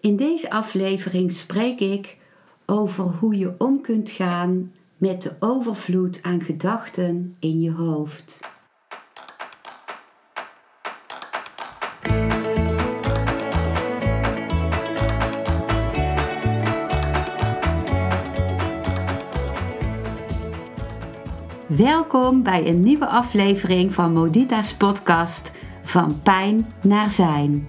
In deze aflevering spreek ik over hoe je om kunt gaan met de overvloed aan gedachten in je hoofd. Welkom bij een nieuwe aflevering van Modita's podcast Van Pijn naar Zijn.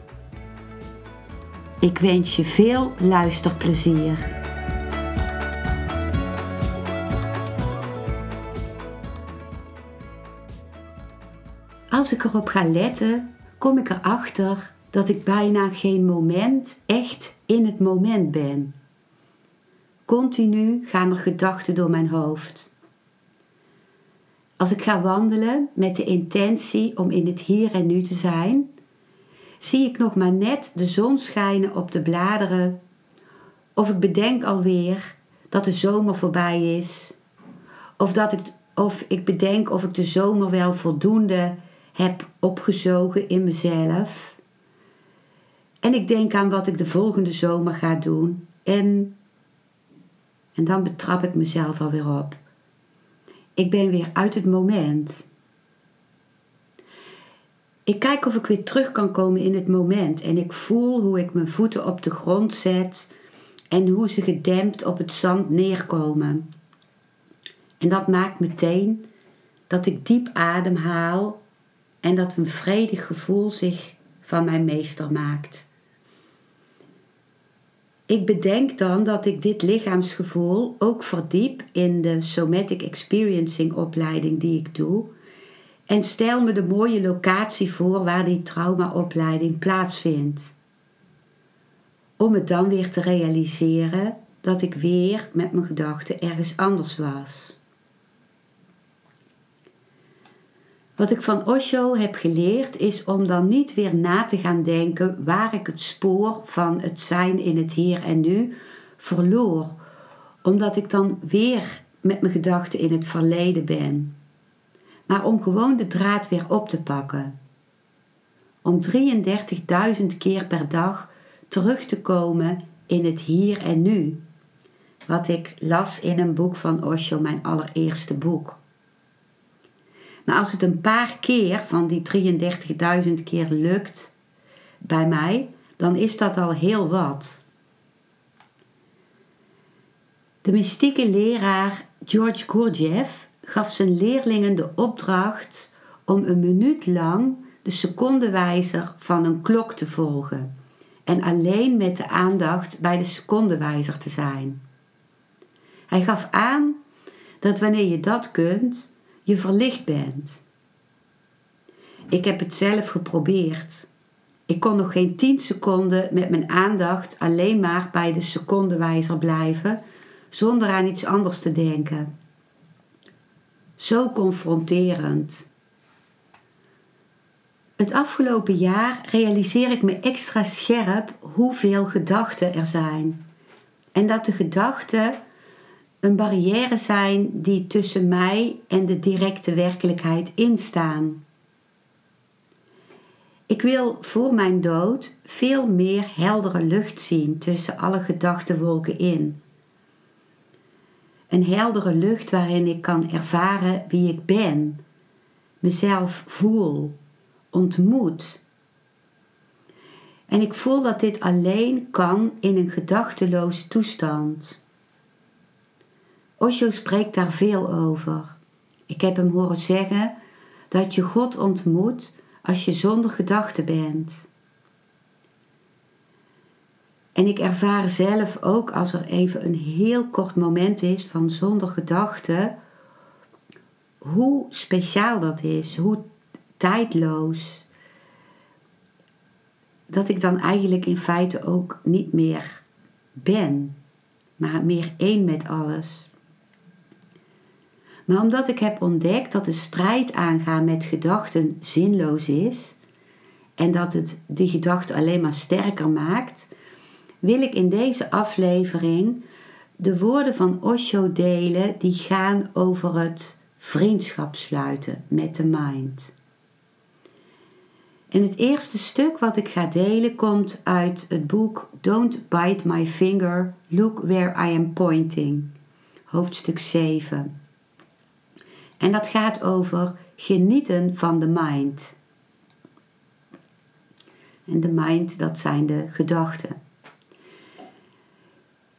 Ik wens je veel luisterplezier. Als ik erop ga letten, kom ik erachter dat ik bijna geen moment echt in het moment ben. Continu gaan er gedachten door mijn hoofd. Als ik ga wandelen met de intentie om in het hier en nu te zijn, zie ik nog maar net de zon schijnen op de bladeren, of ik bedenk alweer dat de zomer voorbij is, of, dat ik, of ik bedenk of ik de zomer wel voldoende heb opgezogen in mezelf. En ik denk aan wat ik de volgende zomer ga doen. En, en dan betrap ik mezelf alweer op. Ik ben weer uit het moment. Ik kijk of ik weer terug kan komen in het moment en ik voel hoe ik mijn voeten op de grond zet en hoe ze gedempt op het zand neerkomen. En dat maakt meteen dat ik diep ademhaal en dat een vredig gevoel zich van mijn meester maakt. Ik bedenk dan dat ik dit lichaamsgevoel ook verdiep in de Somatic Experiencing opleiding die ik doe en stel me de mooie locatie voor waar die traumaopleiding plaatsvindt. Om het dan weer te realiseren dat ik weer met mijn gedachten ergens anders was. Wat ik van Osho heb geleerd is om dan niet weer na te gaan denken waar ik het spoor van het zijn in het hier en nu verloor, omdat ik dan weer met mijn gedachten in het verleden ben maar om gewoon de draad weer op te pakken. Om 33.000 keer per dag terug te komen in het hier en nu. Wat ik las in een boek van Osho, mijn allereerste boek. Maar als het een paar keer van die 33.000 keer lukt bij mij, dan is dat al heel wat. De mystieke leraar George Gurdjieff gaf zijn leerlingen de opdracht om een minuut lang de secondewijzer van een klok te volgen en alleen met de aandacht bij de secondewijzer te zijn. Hij gaf aan dat wanneer je dat kunt, je verlicht bent. Ik heb het zelf geprobeerd. Ik kon nog geen 10 seconden met mijn aandacht alleen maar bij de secondewijzer blijven, zonder aan iets anders te denken zo confronterend. Het afgelopen jaar realiseer ik me extra scherp hoeveel gedachten er zijn. En dat de gedachten een barrière zijn die tussen mij en de directe werkelijkheid instaan. Ik wil voor mijn dood veel meer heldere lucht zien tussen alle gedachtenwolken in. Een heldere lucht waarin ik kan ervaren wie ik ben, mezelf voel, ontmoet. En ik voel dat dit alleen kan in een gedachteloze toestand. Osho spreekt daar veel over. Ik heb hem horen zeggen dat je God ontmoet als je zonder gedachten bent. En ik ervaar zelf ook als er even een heel kort moment is van zonder gedachten, hoe speciaal dat is, hoe tijdloos dat ik dan eigenlijk in feite ook niet meer ben, maar meer één met alles. Maar omdat ik heb ontdekt dat de strijd aangaan met gedachten zinloos is en dat het die gedachte alleen maar sterker maakt, wil ik in deze aflevering de woorden van Osho delen die gaan over het vriendschap sluiten met de mind. En het eerste stuk wat ik ga delen komt uit het boek Don't Bite My Finger, Look Where I Am Pointing, hoofdstuk 7. En dat gaat over genieten van de mind. En de mind, dat zijn de gedachten.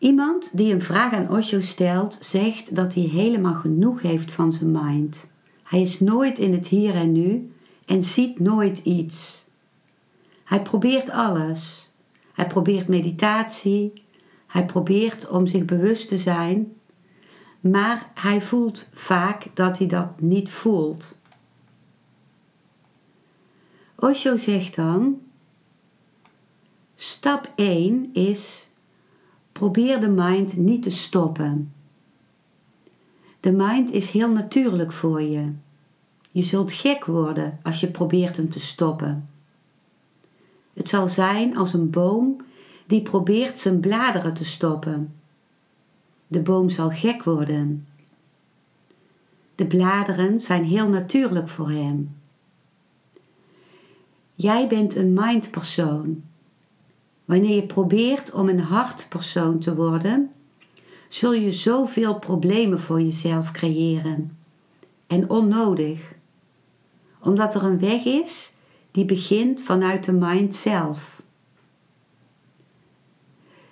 Iemand die een vraag aan Osho stelt, zegt dat hij helemaal genoeg heeft van zijn mind. Hij is nooit in het hier en nu en ziet nooit iets. Hij probeert alles. Hij probeert meditatie. Hij probeert om zich bewust te zijn. Maar hij voelt vaak dat hij dat niet voelt. Osho zegt dan: Stap 1 is probeer de mind niet te stoppen. De mind is heel natuurlijk voor je. Je zult gek worden als je probeert hem te stoppen. Het zal zijn als een boom die probeert zijn bladeren te stoppen. De boom zal gek worden. De bladeren zijn heel natuurlijk voor hem. Jij bent een mindpersoon. Wanneer je probeert om een hartpersoon te worden, zul je zoveel problemen voor jezelf creëren. En onnodig. Omdat er een weg is die begint vanuit de mind zelf.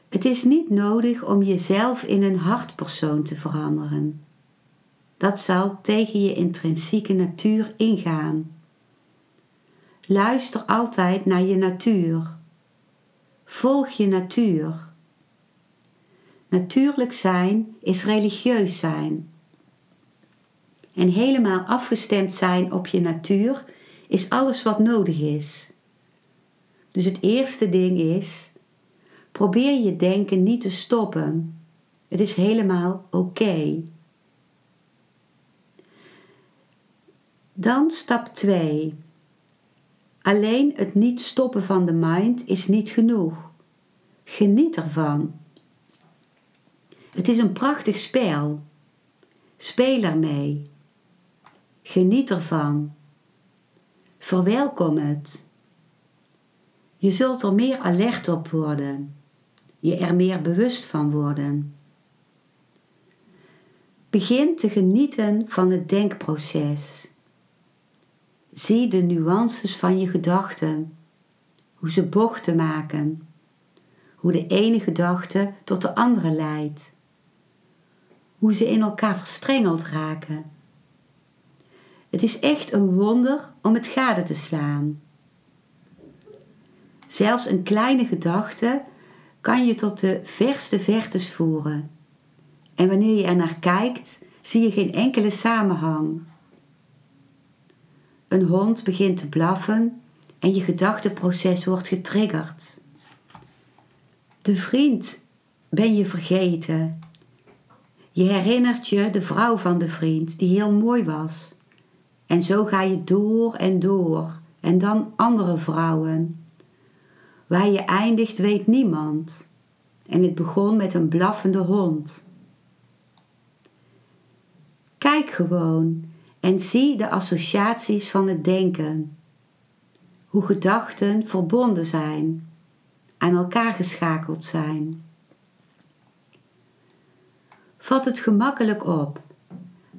Het is niet nodig om jezelf in een hartpersoon te veranderen. Dat zal tegen je intrinsieke natuur ingaan. Luister altijd naar je natuur. Volg je natuur. Natuurlijk zijn is religieus zijn. En helemaal afgestemd zijn op je natuur is alles wat nodig is. Dus het eerste ding is: probeer je denken niet te stoppen. Het is helemaal oké. Dan stap 2. Alleen het niet stoppen van de mind is niet genoeg. Geniet ervan. Het is een prachtig spel. Speel ermee. Geniet ervan. Verwelkom het. Je zult er meer alert op worden, je er meer bewust van worden. Begin te genieten van het denkproces. Zie de nuances van je gedachten, hoe ze bochten maken, hoe de ene gedachte tot de andere leidt, hoe ze in elkaar verstrengeld raken het is echt een wonder om het gade te slaan. Zelfs een kleine gedachte kan je tot de verste vertes voeren. En wanneer je er naar kijkt, zie je geen enkele samenhang. Een hond begint te blaffen en je gedachteproces wordt getriggerd. De vriend ben je vergeten. Je herinnert je de vrouw van de vriend die heel mooi was. En zo ga je door en door. En dan andere vrouwen. Waar je eindigt weet niemand. En het begon met een blaffende hond. Kijk gewoon en zie de associaties van het denken. Hoe gedachten verbonden zijn, aan elkaar geschakeld zijn. Vat het gemakkelijk op.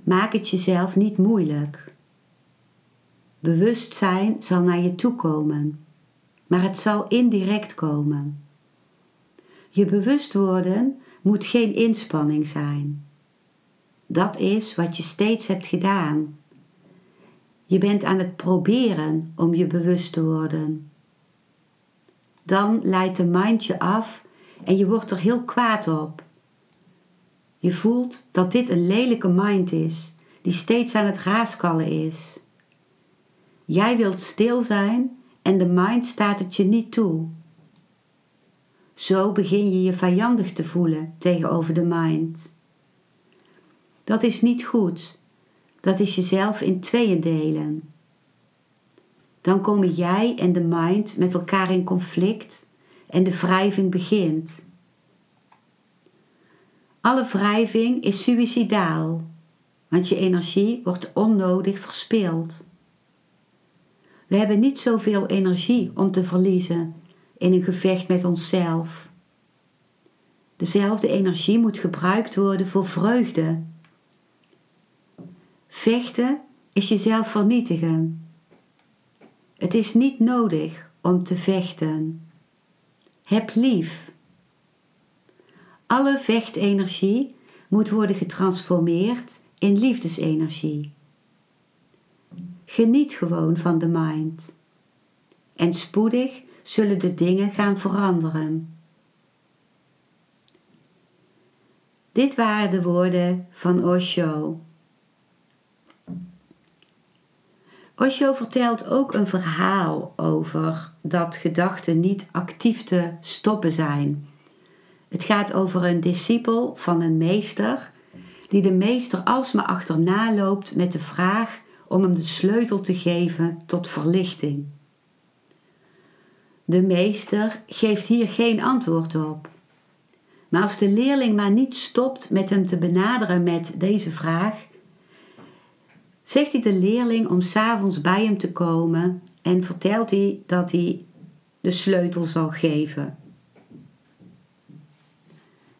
Maak het jezelf niet moeilijk. Bewustzijn zal naar je toe komen, maar het zal indirect komen. Je bewust worden moet geen inspanning zijn. Dat is wat je steeds hebt gedaan. Je bent aan het proberen om je bewust te worden. Dan leidt de mind je af en je wordt er heel kwaad op. Je voelt dat dit een lelijke mind is, die steeds aan het raaskallen is. Jij wilt stil zijn en de mind staat het je niet toe. Zo begin je je vijandig te voelen tegenover de mind. Dat is niet goed. Dat is jezelf in tweeën delen. Dan komen jij en de mind met elkaar in conflict en de wrijving begint. Alle wrijving is suïcidaal, want je energie wordt onnodig verspild. We hebben niet zoveel energie om te verliezen in een gevecht met onszelf. Dezelfde energie moet gebruikt worden voor vreugde. Vechten is jezelf vernietigen. Het is niet nodig om te vechten. Heb lief. Alle vechtenergie moet worden getransformeerd in liefdesenergie. Geniet gewoon van de mind. En spoedig zullen de dingen gaan veranderen. Dit waren de woorden van Osho. Osho vertelt ook een verhaal over dat gedachten niet actief te stoppen zijn. Het gaat over een discipel van een meester die de meester alsmaar achterna loopt met de vraag om hem de sleutel te geven tot verlichting. De meester geeft hier geen antwoord op. Maar als de leerling maar niet stopt met hem te benaderen met deze vraag, zegt hij de leerling om s'avonds bij hem te komen en vertelt hij dat hij de sleutel zal geven.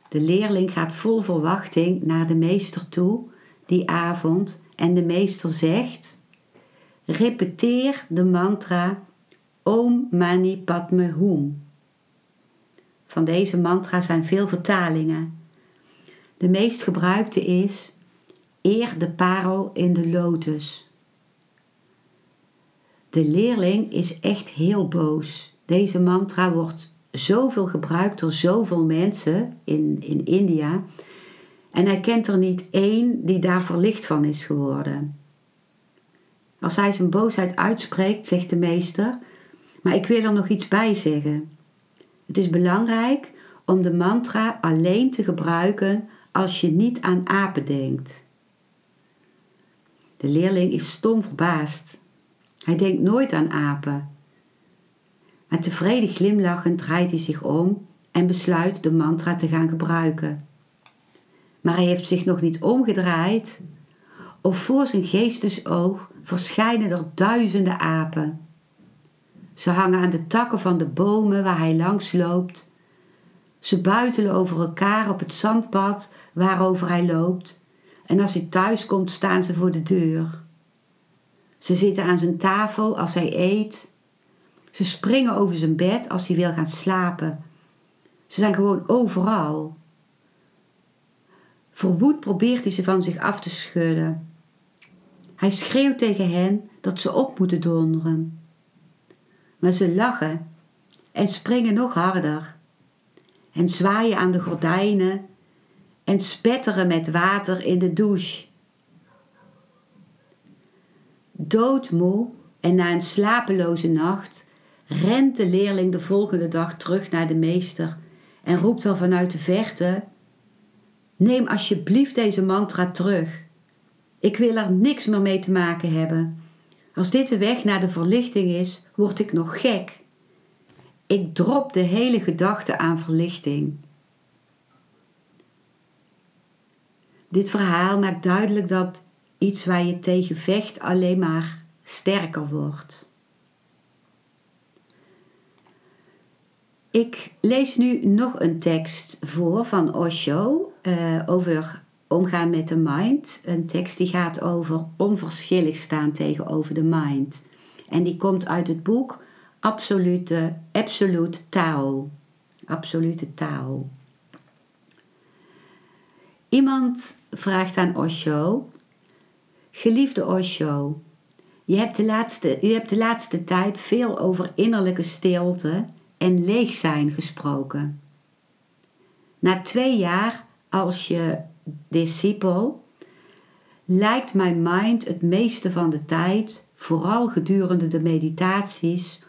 De leerling gaat vol verwachting naar de meester toe die avond en de meester zegt: Repeteer de mantra Om Mani Padme Hum. Van deze mantra zijn veel vertalingen. De meest gebruikte is Eer de parel in de lotus. De leerling is echt heel boos. Deze mantra wordt zoveel gebruikt door zoveel mensen in, in India. En hij kent er niet één die daar verlicht van is geworden. Als hij zijn boosheid uitspreekt, zegt de meester, maar ik wil er nog iets bij zeggen. Het is belangrijk om de mantra alleen te gebruiken als je niet aan apen denkt. De leerling is stom verbaasd. Hij denkt nooit aan apen. Maar tevreden glimlachend draait hij zich om en besluit de mantra te gaan gebruiken. Maar hij heeft zich nog niet omgedraaid of voor zijn geestesoog verschijnen er duizenden apen. Ze hangen aan de takken van de bomen waar hij langs loopt. Ze buitelen over elkaar op het zandpad waarover hij loopt. En als hij thuis komt, staan ze voor de deur. Ze zitten aan zijn tafel als hij eet. Ze springen over zijn bed als hij wil gaan slapen. Ze zijn gewoon overal. Verwoed probeert hij ze van zich af te schudden. Hij schreeuwt tegen hen dat ze op moeten donderen. Maar ze lachen en springen nog harder en zwaaien aan de gordijnen en spetteren met water in de douche. Doodmoe en na een slapeloze nacht rent de leerling de volgende dag terug naar de meester en roept al vanuit de verte: Neem alsjeblieft deze mantra terug. Ik wil er niks meer mee te maken hebben. Als dit de weg naar de verlichting is, word ik nog gek. Ik drop de hele gedachte aan verlichting. Dit verhaal maakt duidelijk dat iets waar je tegen vecht alleen maar sterker wordt. Ik lees nu nog een tekst voor van Osho uh, over omgaan met de mind. Een tekst die gaat over onverschillig staan tegenover de mind. En die komt uit het boek Absolute, Absolute Tao. Absolute Tao. Iemand vraagt aan Osho: Geliefde Osho, je hebt de laatste, u hebt de laatste tijd veel over innerlijke stilte en leeg zijn gesproken. Na twee jaar als je discipel lijkt mijn mind het meeste van de tijd, vooral gedurende de meditaties,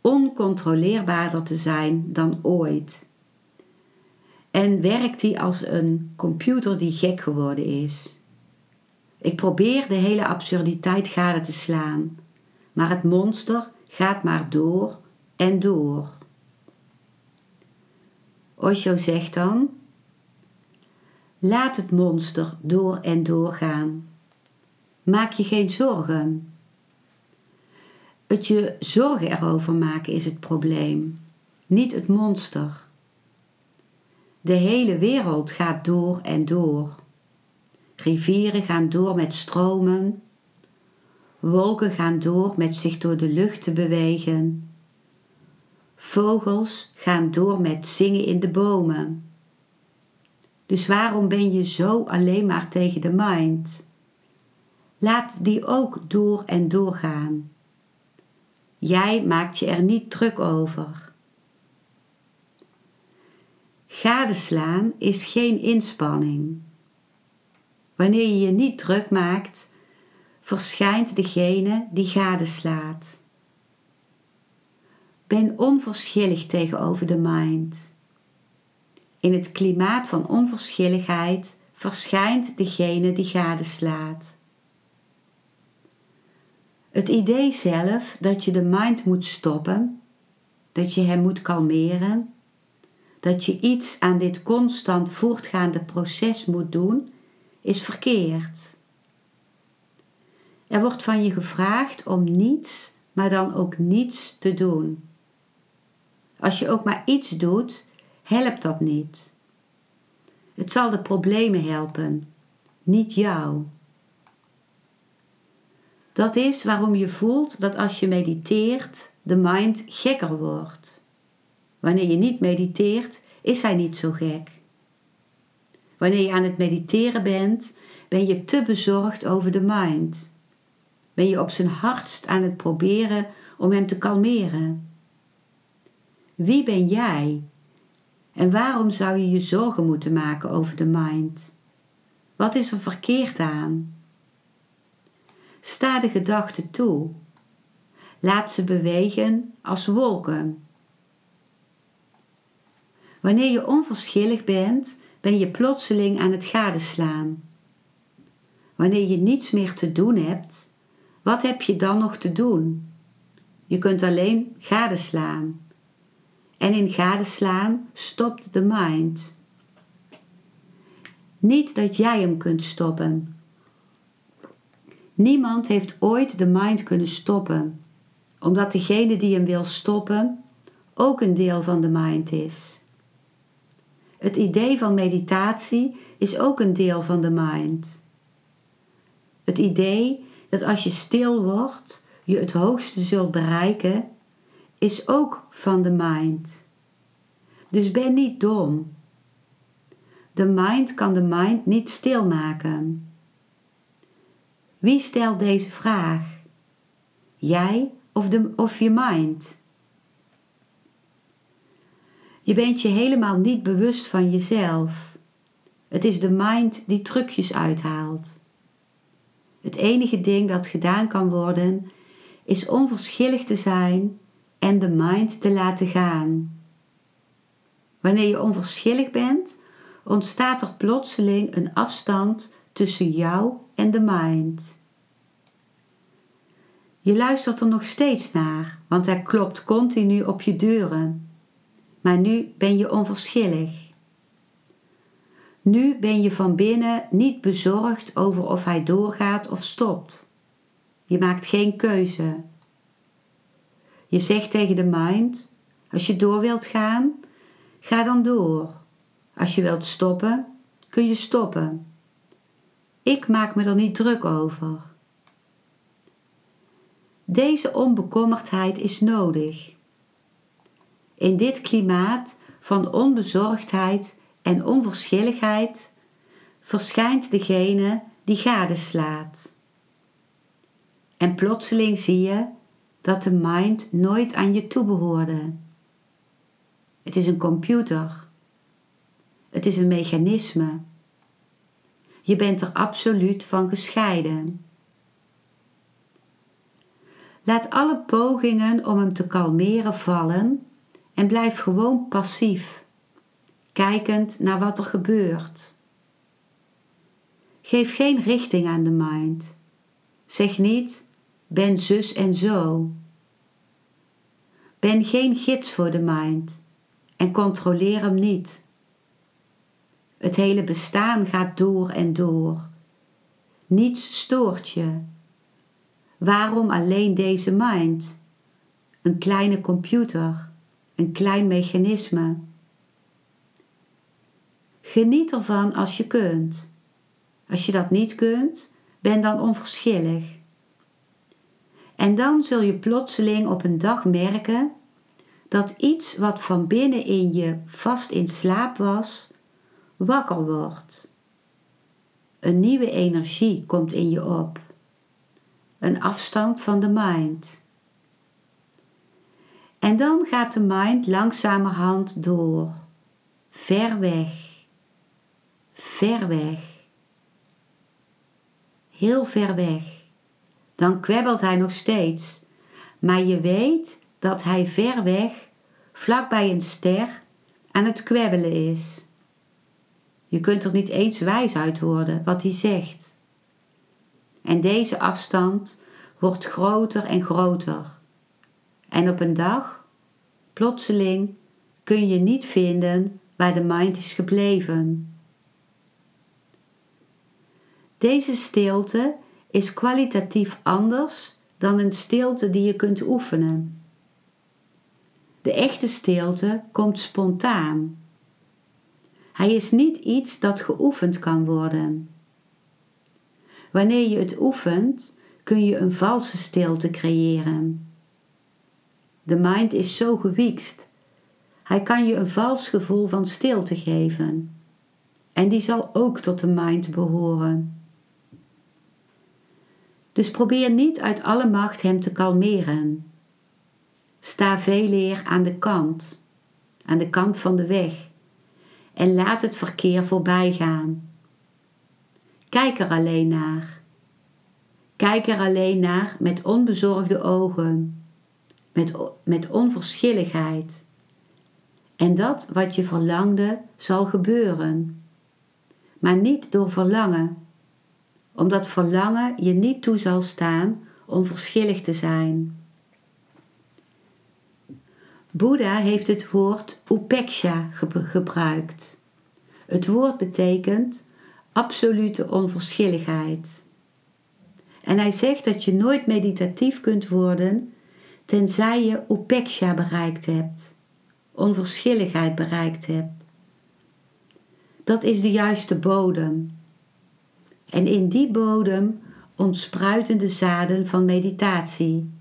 oncontroleerbaarder te zijn dan ooit. En werkt hij als een computer die gek geworden is. Ik probeer de hele absurditeit gade te slaan, maar het monster gaat maar door en door. Osho zegt dan: Laat het monster door en door gaan. Maak je geen zorgen. Het je zorgen erover maken is het probleem, niet het monster. De hele wereld gaat door en door. Rivieren gaan door met stromen. Wolken gaan door met zich door de lucht te bewegen. Vogels gaan door met zingen in de bomen. Dus waarom ben je zo alleen maar tegen de mind? Laat die ook door en doorgaan. Jij maakt je er niet druk over. Gadeslaan is geen inspanning. Wanneer je je niet druk maakt, verschijnt degene die gadeslaat. Ben onverschillig tegenover de mind. In het klimaat van onverschilligheid verschijnt degene die gadeslaat. Het idee zelf dat je de mind moet stoppen, dat je hem moet kalmeren, dat je iets aan dit constant voortgaande proces moet doen, is verkeerd. Er wordt van je gevraagd om niets, maar dan ook niets te doen. Als je ook maar iets doet, helpt dat niet. Het zal de problemen helpen, niet jou. Dat is waarom je voelt dat als je mediteert, de mind gekker wordt. Wanneer je niet mediteert, is hij niet zo gek. Wanneer je aan het mediteren bent, ben je te bezorgd over de mind. Ben je op zijn hardst aan het proberen om hem te kalmeren. Wie ben jij? En waarom zou je je zorgen moeten maken over de mind? Wat is er verkeerd aan? Sta de gedachten toe. Laat ze bewegen als wolken. Wanneer je onverschillig bent, ben je plotseling aan het gadeslaan. Wanneer je niets meer te doen hebt, wat heb je dan nog te doen? Je kunt alleen gadeslaan. En in gadeslaan stopt de mind. Niet dat jij hem kunt stoppen. Niemand heeft ooit de mind kunnen stoppen, omdat degene die hem wil stoppen ook een deel van de mind is. Het idee van meditatie is ook een deel van de mind. Het idee dat als je stil wordt, je het hoogste zult bereiken, is ook van de mind. Dus ben niet dom. De mind kan de mind niet stilmaken. Wie stelt deze vraag? Jij of, de, of je mind? Je bent je helemaal niet bewust van jezelf. Het is de mind die trucjes uithaalt. Het enige ding dat gedaan kan worden, is onverschillig te zijn en de mind te laten gaan. Wanneer je onverschillig bent, ontstaat er plotseling een afstand tussen jou en de mind. Je luistert er nog steeds naar, want hij klopt continu op je deuren. Maar nu ben je onverschillig. Nu ben je van binnen niet bezorgd over of hij doorgaat of stopt. Je maakt geen keuze. Je zegt tegen de mind: als je door wilt gaan, ga dan door. Als je wilt stoppen, kun je stoppen. Ik maak me er niet druk over. Deze onbekommerdheid is nodig. In dit klimaat van onbezorgdheid en onverschilligheid verschijnt degene die gadeslaat. En plotseling zie je dat de mind nooit aan je toebehoorde. Het is een computer. Het is een mechanisme. Je bent er absoluut van gescheiden. Laat alle pogingen om hem te kalmeren vallen en blijf gewoon passief, kijkend naar wat er gebeurt. Geef geen richting aan de mind. Zeg niet, ben zus en zo. Ben geen gids voor de mind en controleer hem niet. Het hele bestaan gaat door en door. Niets stoort je. Waarom alleen deze mind? Een kleine computer, een klein mechanisme. Geniet ervan als je kunt. Als je dat niet kunt, ben dan onverschillig. En dan zul je plotseling op een dag merken dat iets wat van binnen in je vast in slaap was, wakker wordt. Een nieuwe energie komt in je op. Een afstand van de mind. En dan gaat de mind langzamerhand door. Ver weg. Ver weg. Heel ver weg. Dan kwebbelt hij nog steeds. Maar je weet dat hij ver weg, vlakbij een ster, aan het kwebbelen is. Je kunt er niet eens wijs uit worden wat hij zegt. En deze afstand wordt groter en groter. En op een dag, plotseling, kun je niet vinden waar de mind is gebleven. Deze stilte is kwalitatief anders dan een stilte die je kunt oefenen. De echte stilte komt spontaan hij is niet iets dat geoefend kan worden. Wanneer je het oefent, kun je een valse stilte creëren. De mind is zo gewiekst. Hij kan je een vals gevoel van stilte geven. En die zal ook tot de mind behoren. Dus probeer niet uit alle macht hem te kalmeren. Sta veel eer aan de kant, aan de kant van de weg en laat het verkeer voorbij gaan. Kijk er alleen naar. Kijk er alleen naar met onbezorgde ogen, met, met onverschilligheid. En dat wat je verlangde zal gebeuren, maar niet door verlangen, omdat verlangen je niet toe zal staan onverschillig te zijn. Boeddha heeft het woord upeksha gebruikt. Het woord betekent absolute onverschilligheid. En hij zegt dat je nooit meditatief kunt worden tenzij je upeksha bereikt hebt, onverschilligheid bereikt hebt. Dat is de juiste bodem. En in die bodem ontspruiten de zaden van meditatie.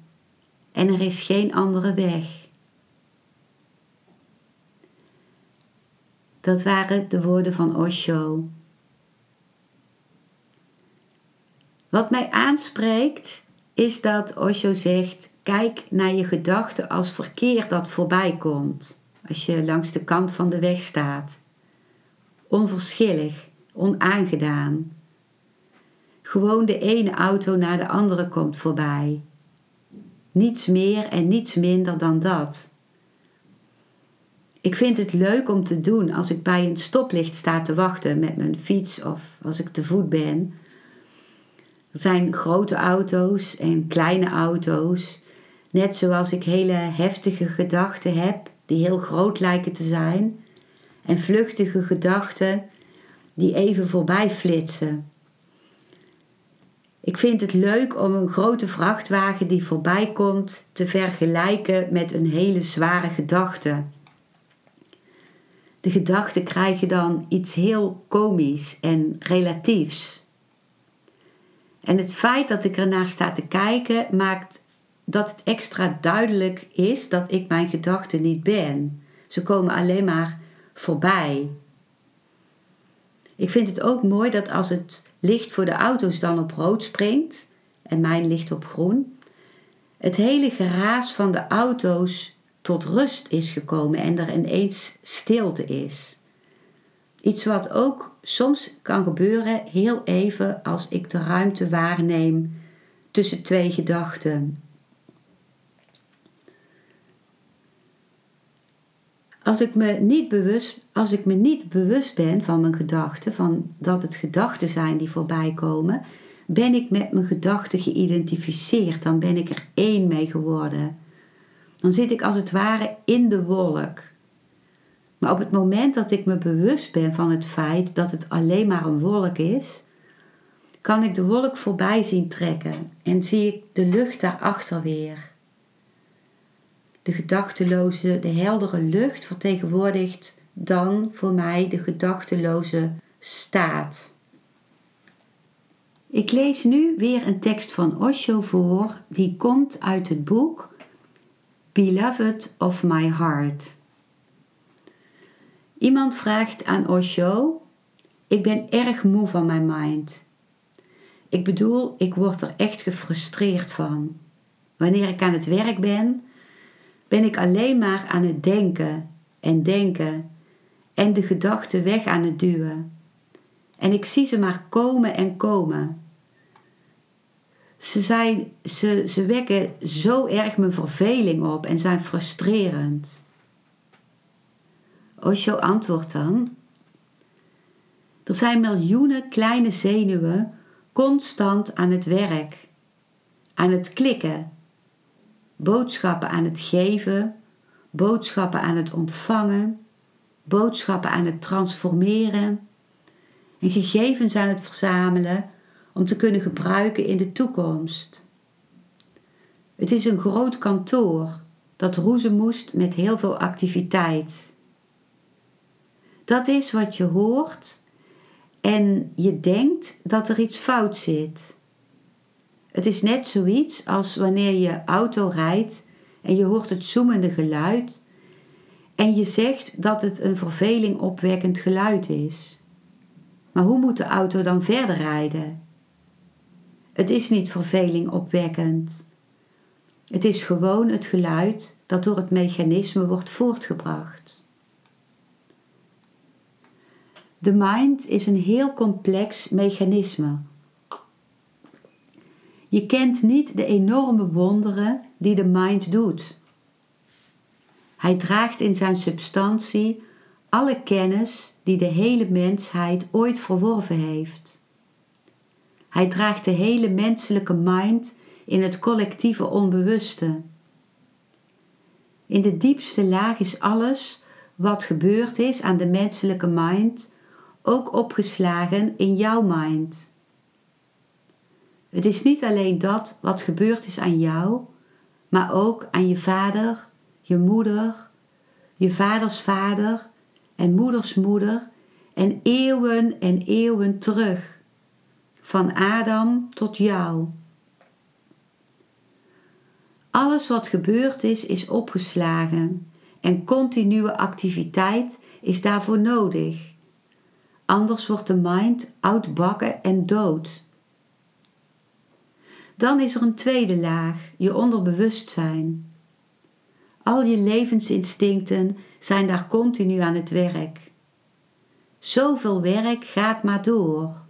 En er is geen andere weg. Dat waren de woorden van Osho. Wat mij aanspreekt is dat Osho zegt: kijk naar je gedachten als verkeer dat voorbij komt als je langs de kant van de weg staat. Onverschillig, onaangedaan. Gewoon de ene auto naar de andere komt voorbij. Niets meer en niets minder dan dat. Ik vind het leuk om te doen als ik bij een stoplicht sta te wachten met mijn fiets of als ik te voet ben. Er zijn grote auto's en kleine auto's. Net zoals ik hele heftige gedachten heb die heel groot lijken te zijn. En vluchtige gedachten die even voorbij flitsen. Ik vind het leuk om een grote vrachtwagen die voorbij komt te vergelijken met een hele zware gedachte de gedachten krijgen dan iets heel komisch en relatiefs. En het feit dat ik ernaar sta te kijken maakt dat het extra duidelijk is dat ik mijn gedachten niet ben. Ze komen alleen maar voorbij. Ik vind het ook mooi dat als het licht voor de auto's dan op rood springt en mijn licht op groen, het hele geraas van de auto's tot rust is gekomen en er ineens stilte is. Iets wat ook soms kan gebeuren heel even als ik de ruimte waarneem tussen twee gedachten. Als ik, me niet bewust, als ik me niet bewust ben van mijn gedachten, van dat het gedachten zijn die voorbij komen, ben ik met mijn gedachten geïdentificeerd. Dan ben ik er één mee geworden. Dan zit ik als het ware in de wolk. Maar op het moment dat ik me bewust ben van het feit dat het alleen maar een wolk is, kan ik de wolk voorbij zien trekken en zie ik de lucht daarachter weer. De gedachteloze, de heldere lucht vertegenwoordigt dan voor mij de gedachteloze staat. Ik lees nu weer een tekst van Osho voor, die komt uit het boek Beloved of My Heart. Iemand vraagt aan Osho: Ik ben erg moe van mijn mind. Ik bedoel, ik word er echt gefrustreerd van. Wanneer ik aan het werk ben, ben ik alleen maar aan het denken en denken en de gedachten weg aan het duwen. En ik zie ze maar komen en komen. Ze, zijn, ze, ze wekken zo erg mijn verveling op en zijn frustrerend. Osho antwoordt dan: Er zijn miljoenen kleine zenuwen constant aan het werk, aan het klikken, boodschappen aan het geven, boodschappen aan het ontvangen, boodschappen aan het transformeren en gegevens aan het verzamelen om te kunnen gebruiken in de toekomst. Het is een groot kantoor dat roezen moest met heel veel activiteit. Dat is wat je hoort en je denkt dat er iets fout zit. Het is net zoiets als wanneer je auto rijdt en je hoort het zoemende geluid en je zegt dat het een verveling opwekkend geluid is. Maar hoe moet de auto dan verder rijden? Het is niet verveling opwekkend. Het is gewoon het geluid dat door het mechanisme wordt voortgebracht. De mind is een heel complex mechanisme. Je kent niet de enorme wonderen die de mind doet. Hij draagt in zijn substantie alle kennis die de hele mensheid ooit verworven heeft. Hij draagt de hele menselijke mind in het collectieve onbewuste. In de diepste laag is alles wat gebeurd is aan de menselijke mind ook opgeslagen in jouw mind. Het is niet alleen dat wat gebeurd is aan jou, maar ook aan je vader, je moeder, je vaders vader en moeders moeder en eeuwen en eeuwen terug, van Adam tot jou. Alles wat gebeurd is, is opgeslagen en continue activiteit is daarvoor nodig. Anders wordt de mind oudbakken en dood. Dan is er een tweede laag, je onderbewustzijn. Al je levensinstincten zijn daar continu aan het werk. Zoveel werk gaat maar door.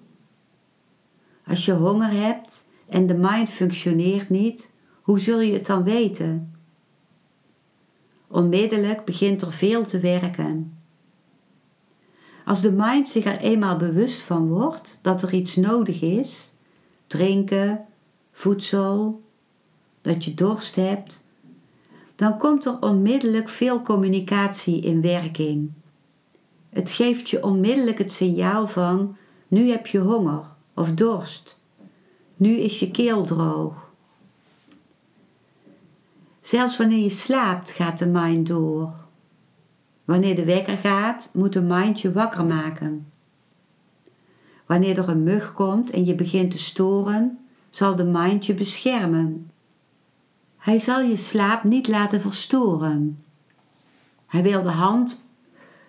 Als je honger hebt en de mind functioneert niet, hoe zul je het dan weten? Onmiddellijk begint er veel te werken. Als de mind zich er eenmaal bewust van wordt dat er iets nodig is, drinken, voedsel, dat je dorst hebt, dan komt er onmiddellijk veel communicatie in werking. Het geeft je onmiddellijk het signaal van: nu heb je honger of dorst, nu is je keel droog. Zelfs wanneer je slaapt gaat de mind door. Wanneer de wekker gaat, moet de mind je wakker maken. Wanneer er een mug komt en je begint te storen, zal de mind je beschermen. Hij zal je slaap niet laten verstoren. Hij wil de hand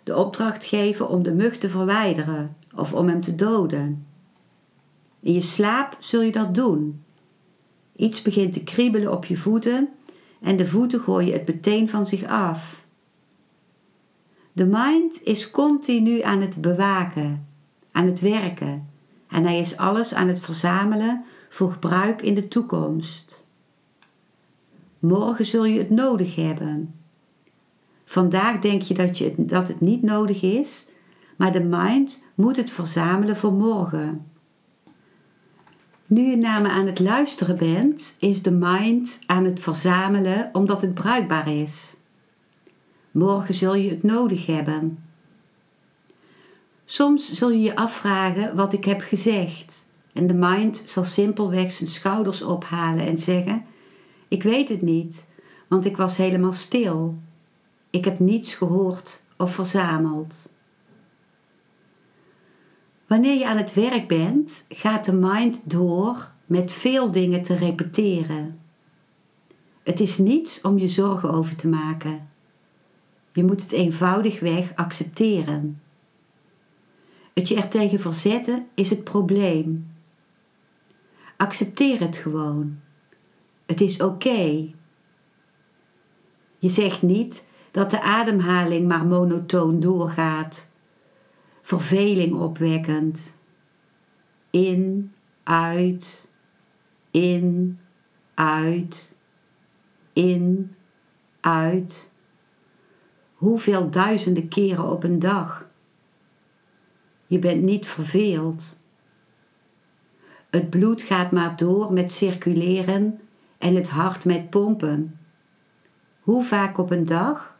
de opdracht geven om de mug te verwijderen of om hem te doden. In je slaap zul je dat doen. Iets begint te kriebelen op je voeten en de voeten gooien het meteen van zich af. De mind is continu aan het bewaken, aan het werken en hij is alles aan het verzamelen voor gebruik in de toekomst. Morgen zul je het nodig hebben. Vandaag denk je dat, je het, dat het niet nodig is, maar de mind moet het verzamelen voor morgen. Nu je naar me aan het luisteren bent, is de mind aan het verzamelen omdat het bruikbaar is. Morgen zul je het nodig hebben. Soms zul je je afvragen wat ik heb gezegd. En de mind zal simpelweg zijn schouders ophalen en zeggen: Ik weet het niet, want ik was helemaal stil. Ik heb niets gehoord of verzameld. Wanneer je aan het werk bent, gaat de mind door met veel dingen te repeteren. Het is niets om je zorgen over te maken. Je moet het eenvoudigweg accepteren. Het je er tegen verzetten is het probleem. Accepteer het gewoon. Het is oké. Je zegt niet dat de ademhaling maar monotoon doorgaat, verveling opwekkend. In, uit, in, uit, in, uit. Hoeveel duizenden keren op een dag? Je bent niet verveeld. Het bloed gaat maar door met circuleren en het hart met pompen. Hoe vaak op een dag?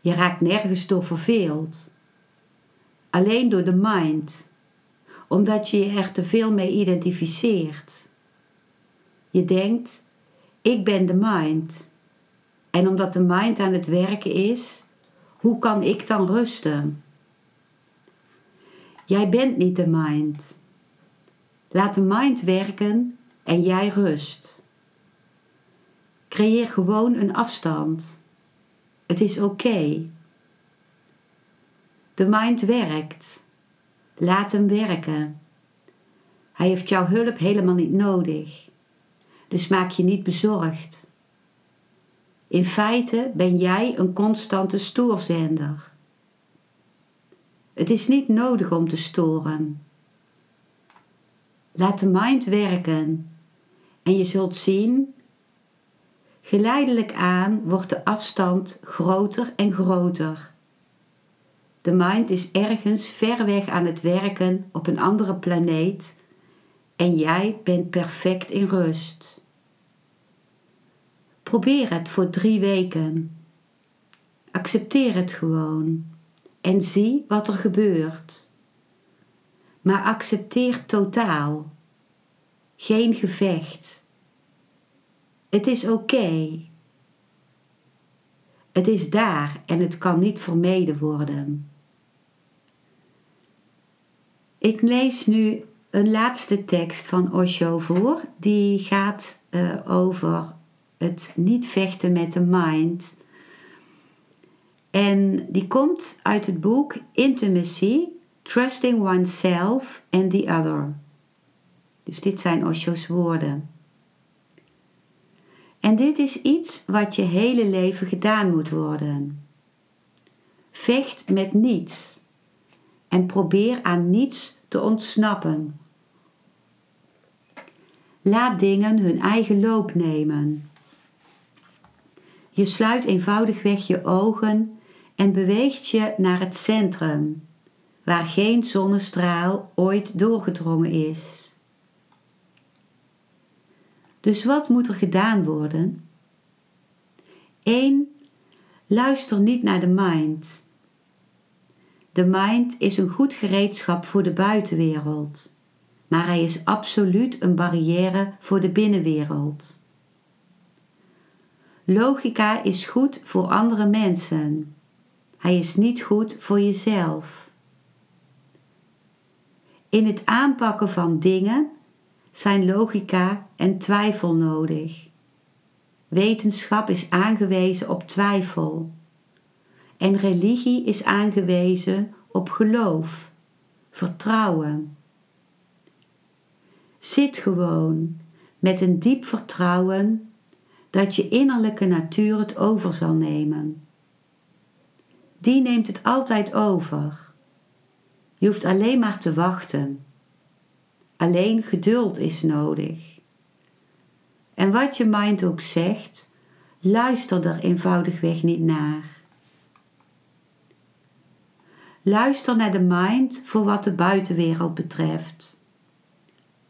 Je raakt nergens door verveeld. Alleen door de mind, omdat je je er te veel mee identificeert. Je denkt, ik ben de mind. En omdat de mind aan het werken is, hoe kan ik dan rusten? Jij bent niet de mind. Laat de mind werken en jij rust. Creëer gewoon een afstand. Het is oké. De mind werkt. Laat hem werken. Hij heeft jouw hulp helemaal niet nodig. Dus maak je niet bezorgd. In feite ben jij een constante stoorzender. Het is niet nodig om te storen. Laat de mind werken en je zult zien, geleidelijk aan wordt de afstand groter en groter. De mind is ergens ver weg aan het werken op een andere planeet en jij bent perfect in rust. Probeer het voor drie weken. Accepteer het gewoon en zie wat er gebeurt. Maar accepteer totaal. Geen gevecht. Het is oké. Het is daar en het kan niet vermeden worden. Ik lees nu een laatste tekst van Osho voor. Die gaat uh, over het niet vechten met de mind. En die komt uit het boek Intimacy, Trusting Oneself and the Other. Dus dit zijn Osho's woorden. En dit is iets wat je hele leven gedaan moet worden. Vecht met niets en probeer aan niets te ontsnappen. Laat dingen hun eigen loop nemen. Je sluit eenvoudigweg je ogen en beweegt je naar het centrum, waar geen zonnestraal ooit doorgedrongen is. Dus wat moet er gedaan worden? 1. Luister niet naar de mind. De mind is een goed gereedschap voor de buitenwereld, maar hij is absoluut een barrière voor de binnenwereld. Logica is goed voor andere mensen. Hij is niet goed voor jezelf. In het aanpakken van dingen zijn logica en twijfel nodig. Wetenschap is aangewezen op twijfel. En religie is aangewezen op geloof, vertrouwen. Zit gewoon met een diep vertrouwen dat je innerlijke natuur het over zal nemen. Die neemt het altijd over. Je hoeft alleen maar te wachten. Alleen geduld is nodig. En wat je mind ook zegt, Luister er eenvoudigweg niet naar. Luister naar de mind voor wat de buitenwereld betreft.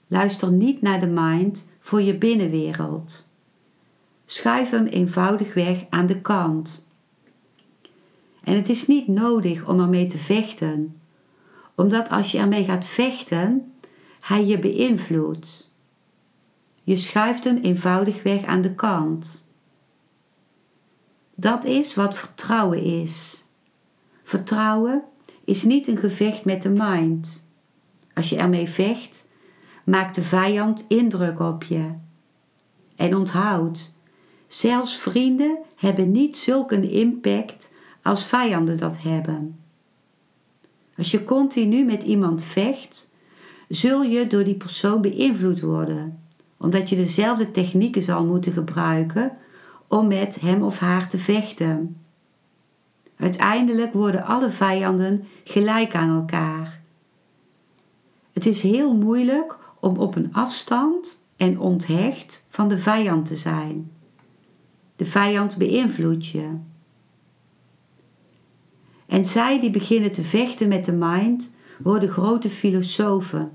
Luister niet naar de mind voor je binnenwereld. Schuif hem eenvoudigweg aan de kant. En het is niet nodig om ermee te vechten, omdat als je ermee gaat vechten, hij je beïnvloedt. Je schuift hem eenvoudigweg aan de kant. Dat is wat vertrouwen is. Vertrouwen is niet een gevecht met de mind. Als je ermee vecht, maakt de vijand indruk op je. En onthoud, zelfs vrienden hebben niet zulk een impact als vijanden dat hebben. Als je continu met iemand vecht, zul je door die persoon beïnvloed worden, omdat je dezelfde technieken zal moeten gebruiken om met hem of haar te vechten. Uiteindelijk worden alle vijanden gelijk aan elkaar. Het is heel moeilijk om op een afstand en onthecht van de vijand te zijn. De vijand beïnvloedt je. En zij die beginnen te vechten met de mind worden grote filosofen.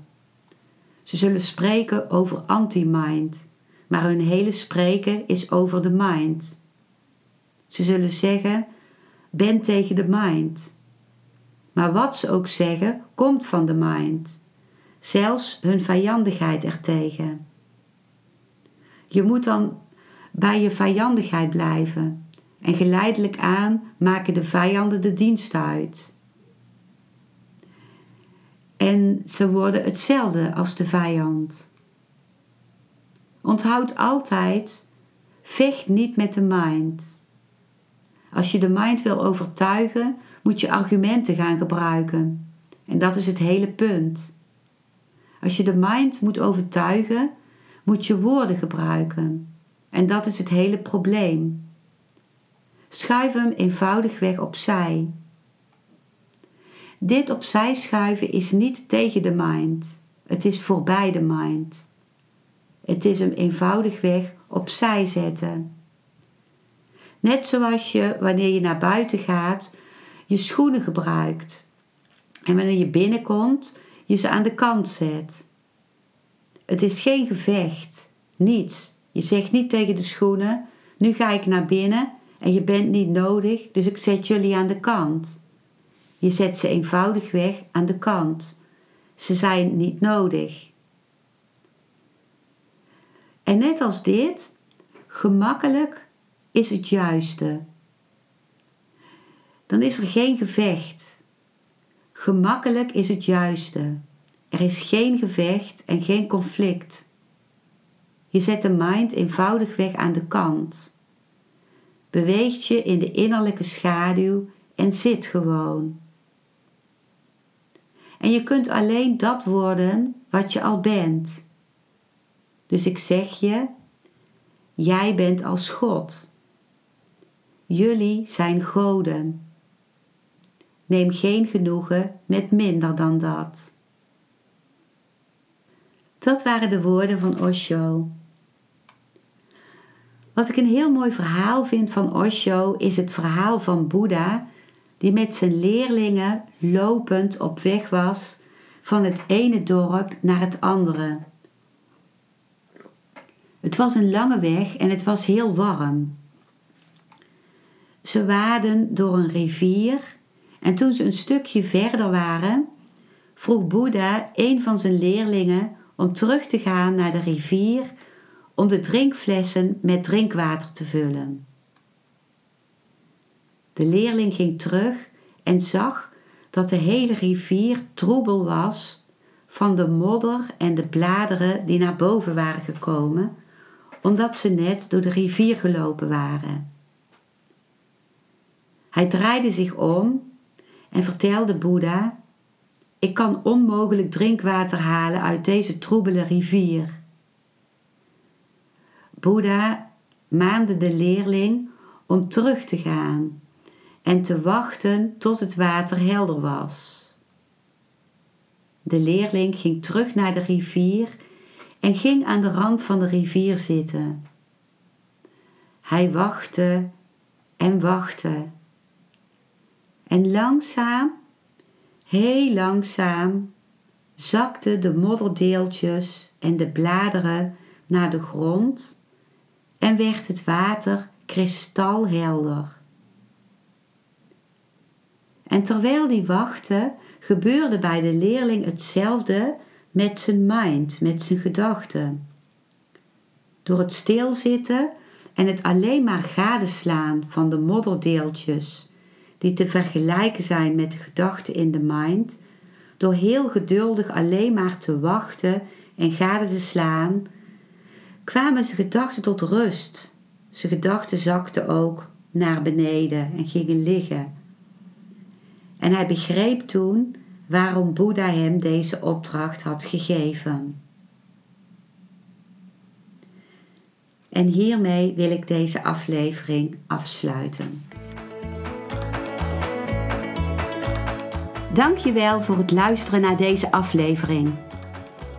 Ze zullen spreken over anti-mind, maar hun hele spreken is over de mind. Ze zullen zeggen: ben tegen de mind. Maar wat ze ook zeggen, komt van de mind. Zelfs hun vijandigheid ertegen. Je moet dan bij je vijandigheid blijven en geleidelijk aan maken de vijanden de dienst uit. En ze worden hetzelfde als de vijand. Onthoud altijd, vecht niet met de mind. Als je de mind wil overtuigen, moet je argumenten gaan gebruiken. En dat is het hele punt. Als je de mind moet overtuigen, moet je woorden gebruiken. En dat is het hele probleem. Schuif hem eenvoudigweg opzij. Dit opzij schuiven is niet tegen de mind. Het is voorbij de mind. Het is hem eenvoudigweg opzij zetten. Net zoals je wanneer je naar buiten gaat je schoenen gebruikt. En wanneer je binnenkomt je ze aan de kant zet. Het is geen gevecht, niets. Je zegt niet tegen de schoenen: nu ga ik naar binnen en je bent niet nodig, dus ik zet jullie aan de kant. Je zet ze eenvoudigweg aan de kant. Ze zijn niet nodig. En net als dit, gemakkelijk is het juiste. Dan is er geen gevecht. Gemakkelijk is het juiste. Er is geen gevecht en geen conflict. Je zet de mind eenvoudigweg aan de kant. Beweegt je in de innerlijke schaduw en zit gewoon. En je kunt alleen dat worden wat je al bent. Dus ik zeg je, jij bent als God. Jullie zijn goden. Neem geen genoegen met minder dan dat. Dat waren de woorden van Osho. Wat ik een heel mooi verhaal vind van Osho is het verhaal van Boeddha, die met zijn leerlingen lopend op weg was van het ene dorp naar het andere. Het was een lange weg en het was heel warm. Ze waden door een rivier en toen ze een stukje verder waren, vroeg Boeddha een van zijn leerlingen om terug te gaan naar de rivier om de drinkflessen met drinkwater te vullen. De leerling ging terug en zag dat de hele rivier troebel was van de modder en de bladeren die naar boven waren gekomen, omdat ze net door de rivier gelopen waren. Hij draaide zich om en vertelde Boeddha: Ik kan onmogelijk drinkwater halen uit deze troebele rivier. Boeddha maande de leerling om terug te gaan en te wachten tot het water helder was. De leerling ging terug naar de rivier en ging aan de rand van de rivier zitten. Hij wachtte en wachtte. En langzaam, heel langzaam, zakten de modderdeeltjes en de bladeren naar de grond en werd het water kristalhelder. En terwijl die wachtte, gebeurde bij de leerling hetzelfde met zijn mind, met zijn gedachten. Door het stilzitten en het alleen maar gadeslaan van de modderdeeltjes, die te vergelijken zijn met de gedachten in de mind, door heel geduldig alleen maar te wachten en gade te slaan, kwamen zijn gedachten tot rust. Zijn gedachten zakten ook naar beneden en gingen liggen. En hij begreep toen waarom Boeddha hem deze opdracht had gegeven. En hiermee wil ik deze aflevering afsluiten. Dankjewel voor het luisteren naar deze aflevering.